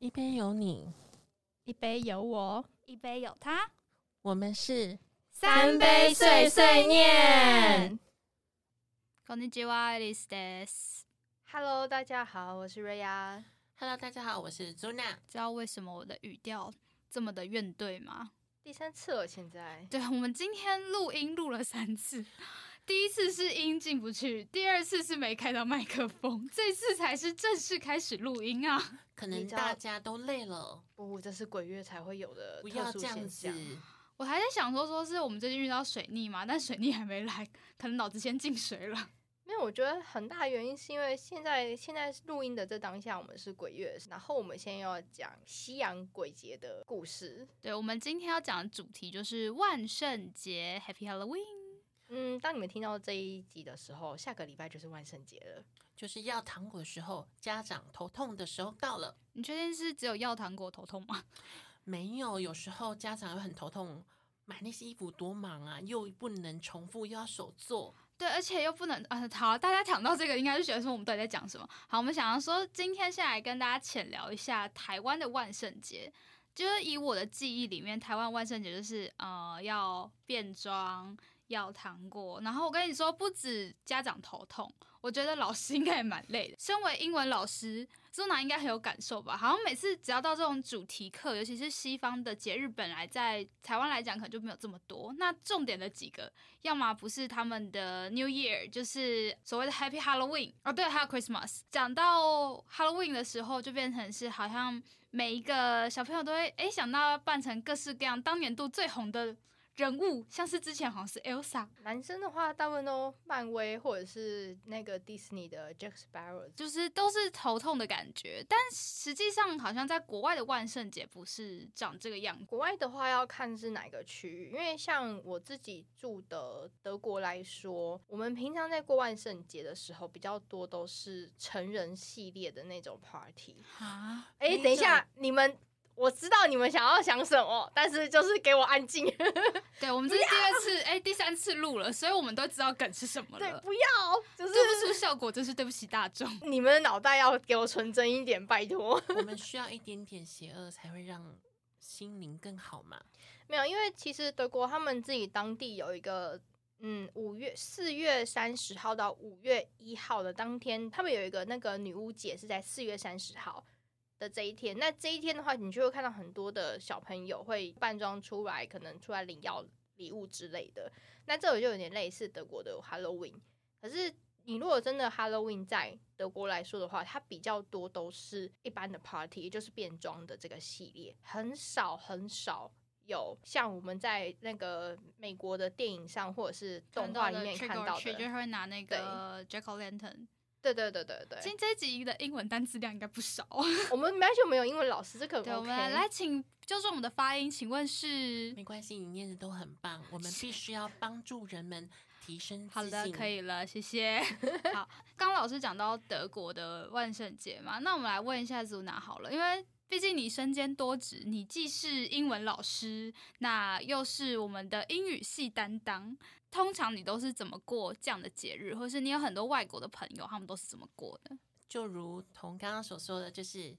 一杯有你，一杯有我，一杯有他，我们是三杯碎碎念。こんにちは、リスです。 Hello，大家好，我是瑞亚。 Hello，大家好，我是朱娜。知道为什么我的语调这么的怨怼吗？第三次了，现在对，我们今天录音录了三次， 第一次是音进不去，第二次是没开到麦克风，这次才是正式开始录音啊！可能大家都累了，不，这是鬼月才会有的不特殊要这样子现象。。我还在想说，说是我们最近遇到水逆嘛，但水逆还没来，可能脑子先进水了。因为我觉得很大原因是因为现在现在录音的这当下，我们是鬼月，然后我们现在要讲西洋鬼节的故事。对，我们今天要讲的主题就是万圣节，Happy Halloween。嗯，当你们听到这一集的时候，下个礼拜就是万圣节了。就是要糖果的时候，家长头痛的时候到了。你确定是只有要糖果头痛吗？没有，有时候家长会很头痛，买那些衣服多忙啊，又不能重复，又要手做。对，而且又不能啊，好，大家讲到这个，应该就觉得说我们到底在讲什么？好，我们想要说，今天先来跟大家浅聊一下台湾的万圣节。就是以我的记忆里面，台湾万圣节就是呃要变装、要糖果，然后我跟你说，不止家长头痛，我觉得老师应该也蛮累的。身为英文老师，苏娜应该很有感受吧？好像每次只要到这种主题课，尤其是西方的节日，本来在台湾来讲可能就没有这么多。那重点的几个，要么不是他们的 New Year，就是所谓的 Happy Halloween 哦，对，还有 Christmas。讲到 Halloween 的时候，就变成是好像每一个小朋友都会诶想到扮成各式各样当年度最红的人物，像是之前好像是 Elsa，男生的话，大部分都漫威或者是那个迪士尼的 Jack Sparrow。就是都是头痛的感觉。但实际上好像在国外的万圣节不是长这个样子。国外的话要看是哪个区域，因为像我自己住的德国来说，我们平常在过万圣节的时候，比较多都是成人系列的那种 party。啊，哎、那等一下，你们我知道你们想要想什么，但是就是给我安静。对，我们这是第二次，哎、第三次录了，所以我们都知道梗是什么了对，不要，就是做不出效果，真是对不起大众。你们的脑袋要给我纯真一点，拜托。我们需要一点点邪恶，才会让心灵更好嘛。没有，因为其实德国他们自己当地有一个，嗯，五月四月三十号到五月一号的当天，他们有一个那个女巫节是在四月三十号的这一天。那这一天的话，你就会看到很多的小朋友会扮装出来，可能出来领要礼物之类的。那这个就有点类似德国的 Halloween，可是。你如果真的 Halloween 在德国来说的话，它比较多都是一般的 party，也就是变装的这个系列，很少很少有像我们在那个美国的电影上或者是动画里面看到的。就是会拿那个 Jack O' Lantern。对对对对对，今天这一集的英文单词量应该不少。我们没有没有英文老师，这个对，我们来来请纠正我们的发音，请问是？没关系，你念的都很棒，我们必须要帮助人们提升好的，可以了，谢谢。好，刚刚老师讲到德国的万圣节嘛，那我们来问一下 Zuna 好了，因为毕竟你身兼多职，你既是英文老师，那又是我们的英语系担当。通常你都是怎么过这样的节日，或是你有很多外国的朋友，他们都是怎么过的？就如同刚刚所说的，就是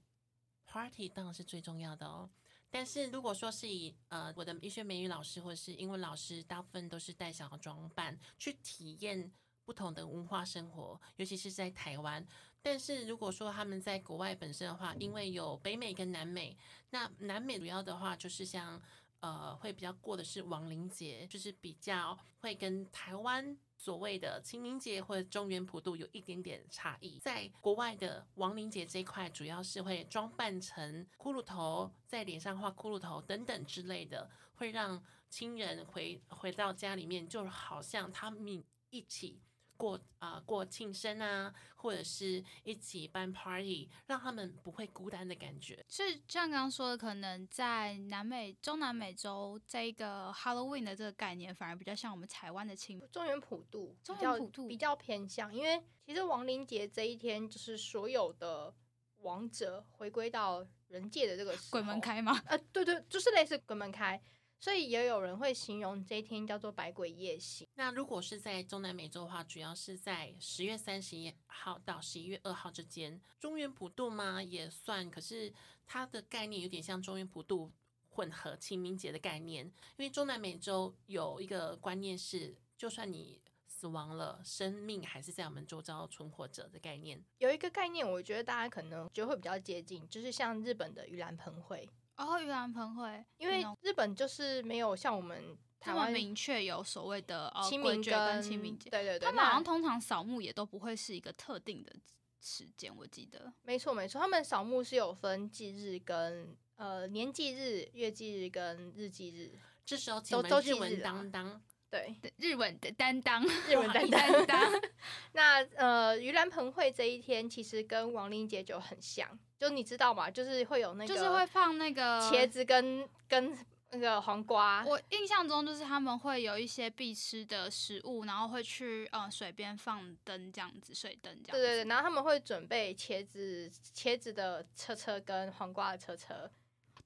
party 当然是最重要的哦。但是如果说是以呃我的医学美语老师或者是英文老师，大部分都是带小孩装扮去体验不同的文化生活，尤其是在台湾。但是如果说他们在国外本身的话，因为有北美跟南美，那南美主要的话就是像呃会比较过的是亡灵节，就是比较会跟台湾所谓的清明节或者中原普渡有一点点差异。在国外的亡灵节这一块，主要是会装扮成骷髅头，在脸上画骷髅头等等之类的，会让亲人回回到家里面，就好像他们一起。过啊、呃过庆生啊，或者是一起办 party，让他们不会孤单的感觉。是像刚刚说的，可能在南美、中南美洲这一个 Halloween 的这个概念，反而比较像我们台湾的清明。中原普渡，中原普渡比较偏向，因为其实亡灵节这一天就是所有的亡者回归到人界的这个鬼门。开吗？呃，对对，就是类似鬼门开，所以也有人会形容这一天叫做百鬼夜行。那如果是在中南美洲的话，主要是在十月三十一号到十一月二号之间。中原普渡吗？也算，可是它的概念有点像中原普渡混合清明节的概念。因为中南美洲有一个观念是，就算你死亡了，生命还是在我们周遭存活着的概念。有一个概念，我觉得大家可能就会比较接近，就是像日本的盂兰盆会，哦，盂兰盆会，因为日本就是没有像我们台他们湾明确有所谓的呃清明鬼节跟清明节，对对对，他们好那像通常扫墓也都不会是一个特定的时间，我记得。没错没错，他们扫墓是有分忌日跟呃年忌日、月忌日跟日忌日，这时候请我都都记们日文日啊当当，对，对日文的担当，日文担当担当，那呃，盂兰盆会这一天其实跟亡灵节就很像，就你知道吗？就是会有那个就是会放那个茄。子跟跟那个黄瓜，我印象中就是他们会有一些必吃的食物，然后会去呃水边放灯这样子，水灯这样子。对对对，然后他们会准备茄子茄子的车车跟黄瓜的车车，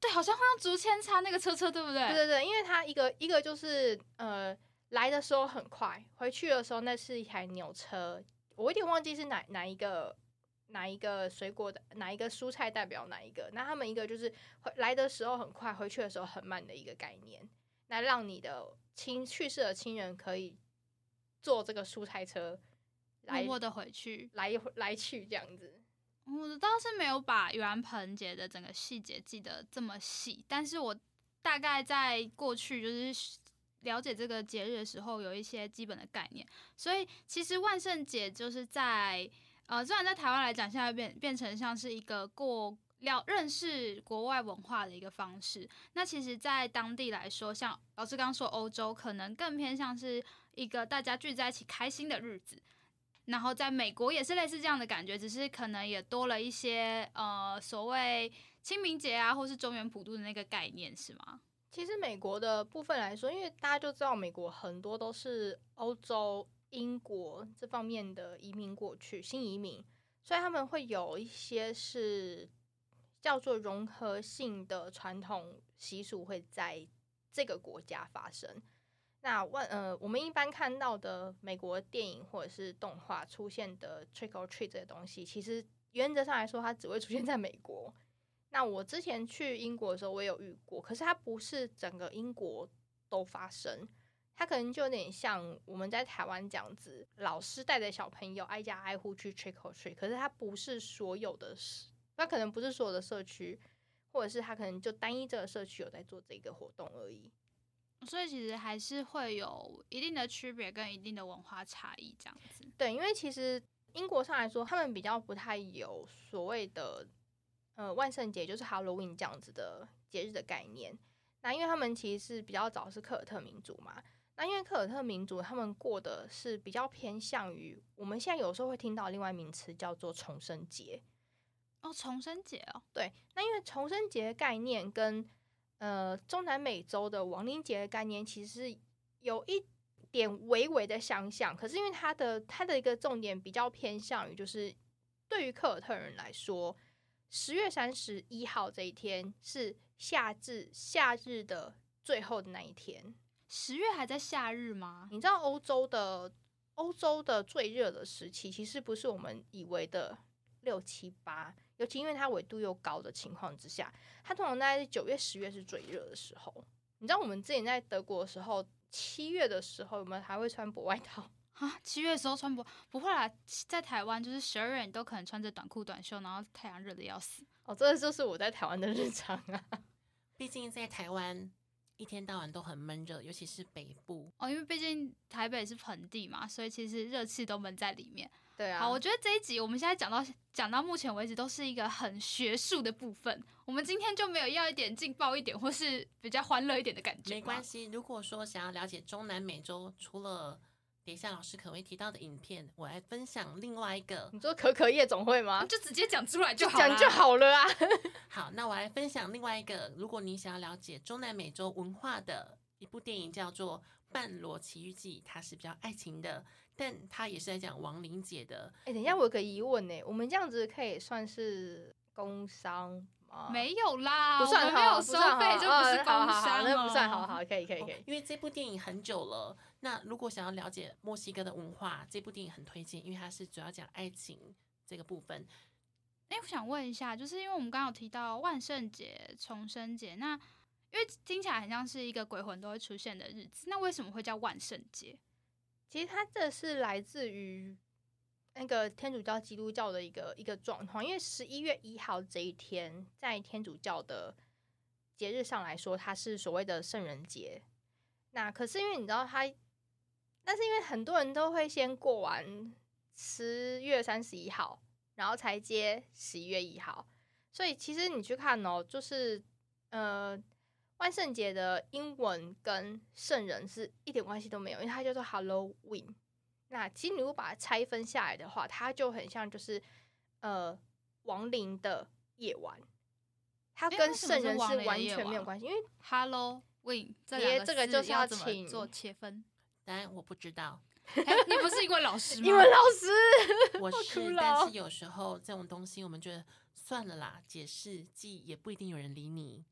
对，好像会用竹签插那个车车，对不对？对对对，因为它一个一个就是呃来的时候很快，回去的时候那是一台牛车，我有点忘记是哪哪一个哪一个水果的哪一个蔬菜代表哪一个，那他们一个就是回来的时候很快，回去的时候很慢的一个概念，那让你的亲去世的亲人可以坐这个蔬菜车来默默的回去。来来去这样子。我倒是没有把盂兰盆节的整个细节记得这么细，但是我大概在过去就是了解这个节日的时候，有一些基本的概念。所以其实万圣节就是在呃，虽然在台湾来讲，现在变变成像是一个过了认识国外文化的一个方式。那其实，在当地来说，像老师刚刚说，欧洲可能更偏向是一个大家聚在一起开心的日子。然后在美国也是类似这样的感觉，只是可能也多了一些呃所谓清明节啊，或是中原普渡的那个概念，是吗？其实美国的部分来说，因为大家就知道美国很多都是欧洲、英国这方面的移民过去，新移民，所以他们会有一些是叫做融合性的传统习俗会在这个国家发生。那万呃，我们一般看到的美国电影或者是动画出现的 trick or treat 这些东西，其实原则上来说，它只会出现在美国。那我之前去英国的时候，我也有遇过，可是它不是整个英国都发生，它可能就有点像我们在台湾这样子，老师带着小朋友挨家挨户去 trick or treat，可是它不是所有的，那可能不是所有的社区，或者是它可能就单一这个社区有在做这个活动而已。所以其实还是会有一定的区别跟一定的文化差异这样子。对，因为其实英国上来说，他们比较不太有所谓的呃万圣节，就是 Halloween 这样子的节日的概念。那因为他们其实是比较早是科尔特民族嘛，那因为科尔特民族他们过的是比较偏向于我们现在有时候会听到另外名词叫做重生节。哦，重生节哦，对，那因为重生节的概念跟呃中南美洲的亡灵节的概念其实是有一点微微的相像，可是因为它的它的一个重点比较偏向于就是对于克尔特人来说，十月三十一号这一天是夏至夏日的最后的那一天。十月还在夏日吗？你知道欧洲的欧洲的最热的时期，其实不是我们以为的六七八，尤其因为它纬度又高的情况之下，它通常在九月、十月是最热的时候。你知道我们之前在德国的时候，七月的时候，我们还会穿薄外套。啊，七月的时候穿不不会啦，在台湾就是十二月你都可能穿着短裤短袖，然后太阳热的要死。哦，这就是我在台湾的日常啊。毕竟在台湾一天到晚都很闷热，尤其是北部。哦，因为毕竟台北是盆地嘛，所以其实热气都闷在里面。对啊，好，我觉得这一集我们现在讲到讲到目前为止都是一个很学术的部分，我们今天就没有要一点劲爆一点，或是比较欢乐一点的感觉。没关。系，如果说想要了解中南美洲，除了等一下老师可能会提到的影片，我来分享另外一个。你说可可夜总会吗？就直接讲出来就好啦讲就。好了啊。好，那我来分享另外一个，如果你想要了解中南美洲文化的一部电影，叫做《半裸奇遇记》，它是比较爱情的，但它也是在讲亡灵节的。哎、等一下，我有个疑问呢，我们这样子可以算是工商吗？没有啦，不算没有，收费，就不是哦好好好工商那不算好哦好，可以可以可以。因为这部电影很久了。那如果想要了解墨西哥的文化，这部电影很推荐，因为它是主要讲爱情这个部分。哎、我想问一下，就是因为我们刚刚有提到万圣节、重生节，那因为听起来很像是一个鬼魂都会出现的日子，那为什么会叫万圣节？其实它这是来自于那个天主教、基督教的一个一个状况，因为十一月一号这一天，在天主教的节日上来说，它是所谓的圣人节。那可是因为你知道它，但是因为很多人都会先过完十月三十一号，然后才接十一月一号，所以其实你去看哦，就是呃。万圣节的英文跟圣人是一点关系都没有，因为它叫做 Halloween。那其实你如果把它拆分下来的话，它就很像就是呃亡灵的夜晚，它跟圣人是完全没有关系，因为 Halloween 这个这个就是要请做切分？当然我不知道，哎你不是英文老师吗？英文老师我哭是，了但是有时候这种东西我们觉得算了啦，解释记也不一定有人理你。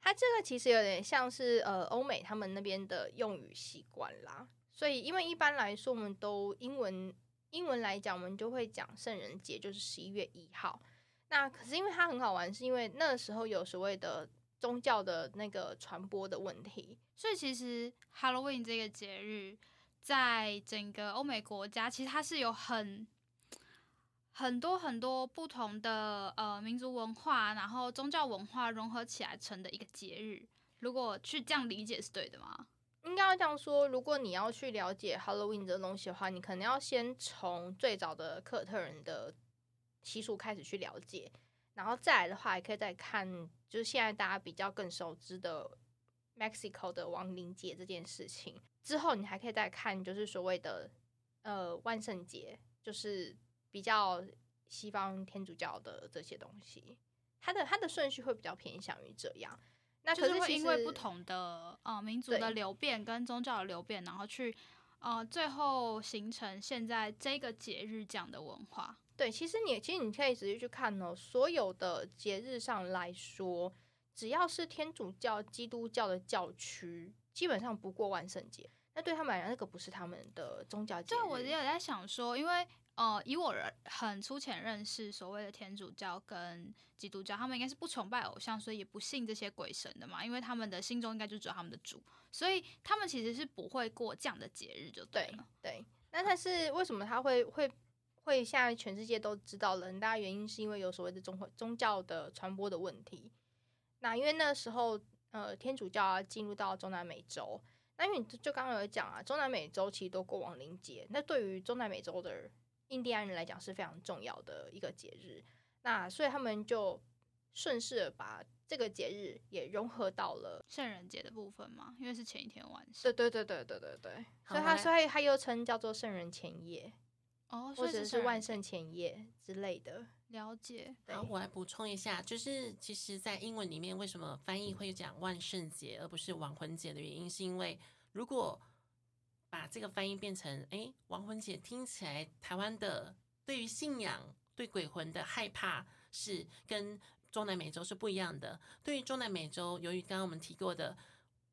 它这个其实有点像是呃欧美他们那边的用语习惯啦，所以因为一般来说我们都英文英文来讲，我们就会讲圣人节就是十一月一号。那可是因为它很好玩，是因为那时候有所谓的宗教的那个传播的问题，所以其实 Halloween 这个节日，在整个欧美国家，其实它是有很很多很多不同的呃民族文化，然后宗教文化融合起来成的一个节日。如果去这样理解是对的吗？应该要这样说，如果你要去了解 Halloween 这个东西的话，你可能要先从最早的科尔特人的习俗开始去了解，然后再来的话，也可以再看，就是现在大家比较更熟知的 Mexico 的亡灵节这件事情。之后你还可以再看，就是所谓的呃万圣节，就是比较西方天主教的这些东西，它的它的顺序会比较偏向于这样。那可就是会因为不同的呃民族的流变跟宗教的流变，然后去呃最后形成现在这个节日这样的文化。对，其实你其实你可以仔细去看哦，所有的节日上来说，只要是天主教、基督教的教区，基本上不过万圣节。那对他们来讲，那个不是他们的宗教节日。对，我也有在想说，因为呃，以我人很粗浅认识所谓的天主教跟基督教，他们应该是不崇拜偶像，所以也不信这些鬼神的嘛，因为他们的心中应该就只有他们的主，所以他们其实是不会过这样的节日，就对了。对，那但是为什么他会会会现在全世界都知道了？很大原因是因为有所谓的宗宗教的传播的问题。那因为那时候呃天主教啊进入到中南美洲，那因为就刚刚有讲啊，中南美洲其实都过亡灵节，那对于中南美洲的印第安人来讲是非常重要的一个节日。那所以他们就顺势把这个节日也融合到了。圣人节的部分嘛，因为是前一天晚上对对对对对对对，所以它所以它又称叫做圣人前夜。哦，或者是万圣前夜之类的。了解。对好，我来补充一下，就是其实，在英文里面，为什么翻译会讲万圣节而不是亡魂节的原因，是因为如果把这个翻译变成诶亡魂节，听起来台湾的对于信仰、对鬼魂的害怕是跟中南美洲是不一样的。对于中南美洲，由于刚刚我们提过的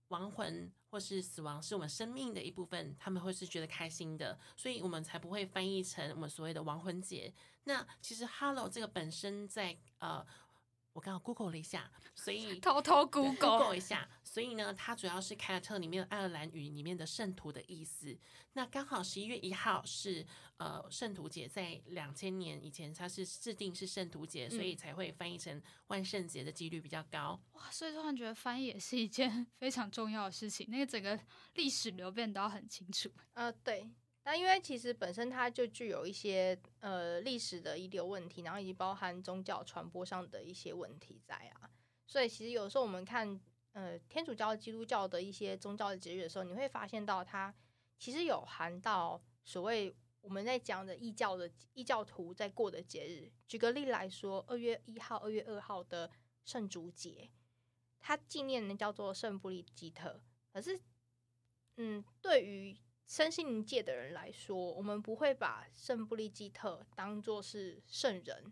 亡魂或是死亡是我们生命的一部分，他们会是觉得开心的，所以我们才不会翻译成我们所谓的亡魂节。那其实 “hello” 这个本身在呃，我刚刚 Google 了一下，所以 偷偷 Google Google 一下，所以呢，它主要是凯尔特里面的爱尔兰语里面的圣徒的意思。那刚好十一月一号是呃圣徒节，在两千年以前它是制定是圣徒节，所以才会翻译成万圣节的几率比较高。哇，所以突然觉得翻译也是一件 非常重要的事情，那个整个历史流变都要很清楚。呃，对。那因为其实本身它就具有一些呃历史的遗留问题，然后以及包含宗教传播上的一些问题在啊，所以其实有时候我们看呃天主教、基督教的一些宗教的节日的时候，你会发现到它其实有含到所谓我们在讲的异教的异教徒在过的节日。举个例来说，二月一号、二月二号的圣烛节，它纪念的叫做圣布利吉特，可是嗯，对于身心灵界的人来说，我们不会把圣布利基特当做是圣人，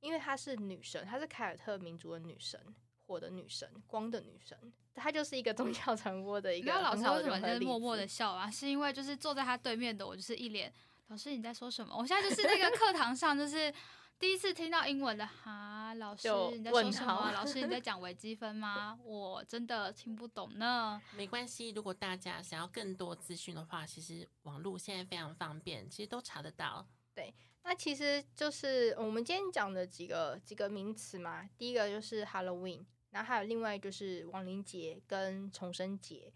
因为她是女神，她是凯尔特民族的女神，火的女神，光的女神，她就是一个宗教传播的一个你知道老师为什么融合例就是默默的笑啊？是因为就是坐在他对面的我，就是一脸老师你在说什么？我现在就是那个课堂上就是。第一次听到英文的哈，老师你在说问什么？老师你在 讲微积分吗？我真的听不懂呢。没关系，如果大家想要更多资讯的话，其实网络现在非常方便，其实都查得到。对那其实就是我们今天讲的几个几个名词嘛。第一个就是 Halloween，然后还有另外就是亡灵节跟重生节。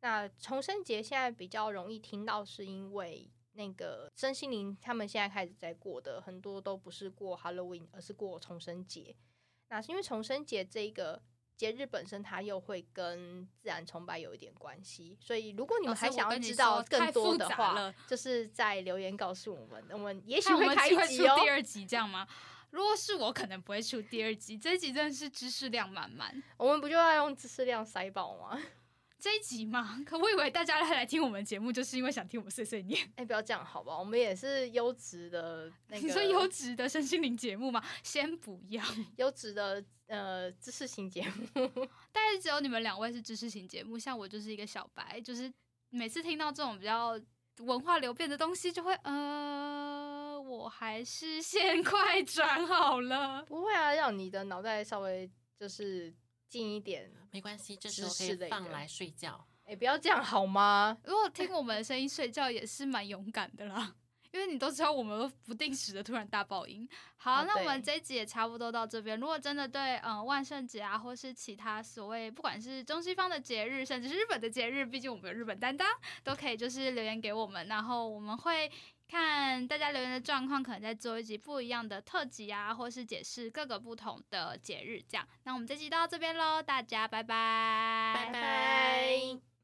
那重生节现在比较容易听到，是因为那个身心灵他们现在开始在过的很多都不是过 Halloween，而是过重生节。那是因为重生节这个节日本身，它又会跟自然崇拜有一点关系，所以如果你们还想要知道更多的话，就是在留言告诉我们，我们也许会开一集哦。出第二 集这样吗？如果是我，可能不会出第二集。这一集真的是知识量满满。我们不就要用知识量塞爆吗？这一集嘛，可我以为大家来听我们节目，就是因为想听我们碎碎念。哎、不要这样好不好？我们也是优质的那个，你说优质的身心灵节目吗？先不要，优质的呃知识型节目。但是只有你们两位是知识型节目，像我就是一个小白，就是每次听到这种比较文化流变的东西，就会呃，我还是先快转好了。不会啊，让你的脑袋稍微就是近一点。没关系，这时候可以放来睡觉。哎、不要这样好吗？如果听我们的声音睡觉，也是蛮勇敢的啦。因为你都知道，我们不定时的突然大爆音。好，哦那我们这一集也差不多到这边。如果真的对嗯万圣节啊，或是其他所谓不管是中西方的节日，甚至是日本的节日，毕竟我们有日本担当，都可以就是留言给我们，然后我们会看大家留言的状况，可能在做一集不一样的特辑啊，或是解释各个不同的节日这样。那我们这集到这边喽，大家拜，拜拜拜